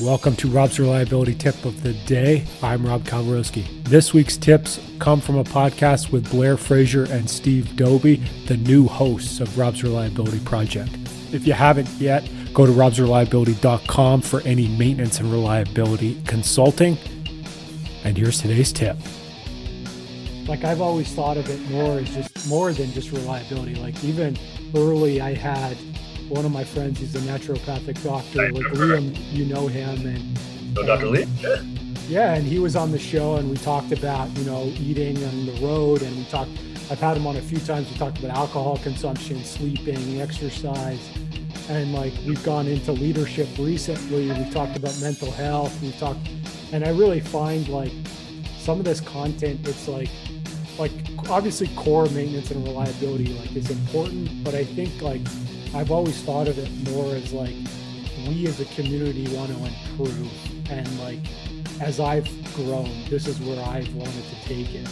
Welcome to Rob's Reliability Tip of the Day. I'm Rob Kalwarowski. This week's tips come from a podcast with Blair Fraser and Steve Doby, the new hosts of Rob's Reliability Project. If you haven't yet, go to robsreliability.com for any maintenance and reliability consulting. And here's today's tip. Like I've always thought of it more as just more than just reliability. Like even early, I had one of my friends. He's a naturopathic doctor. Like Liam, you know him, and Dr. Um, Lee. Yeah. yeah, and he was on the show, and we talked about you know eating on the road, and we talked. I've had him on a few times. We talked about alcohol consumption, sleeping, exercise, and like we've gone into leadership recently. We talked about mental health. We talked, and I really find like some of this content. It's like like obviously core maintenance and reliability like is important, but I think like I've always thought of it more as like we as a community want to improve and like as I've grown, this is where I've wanted to take it.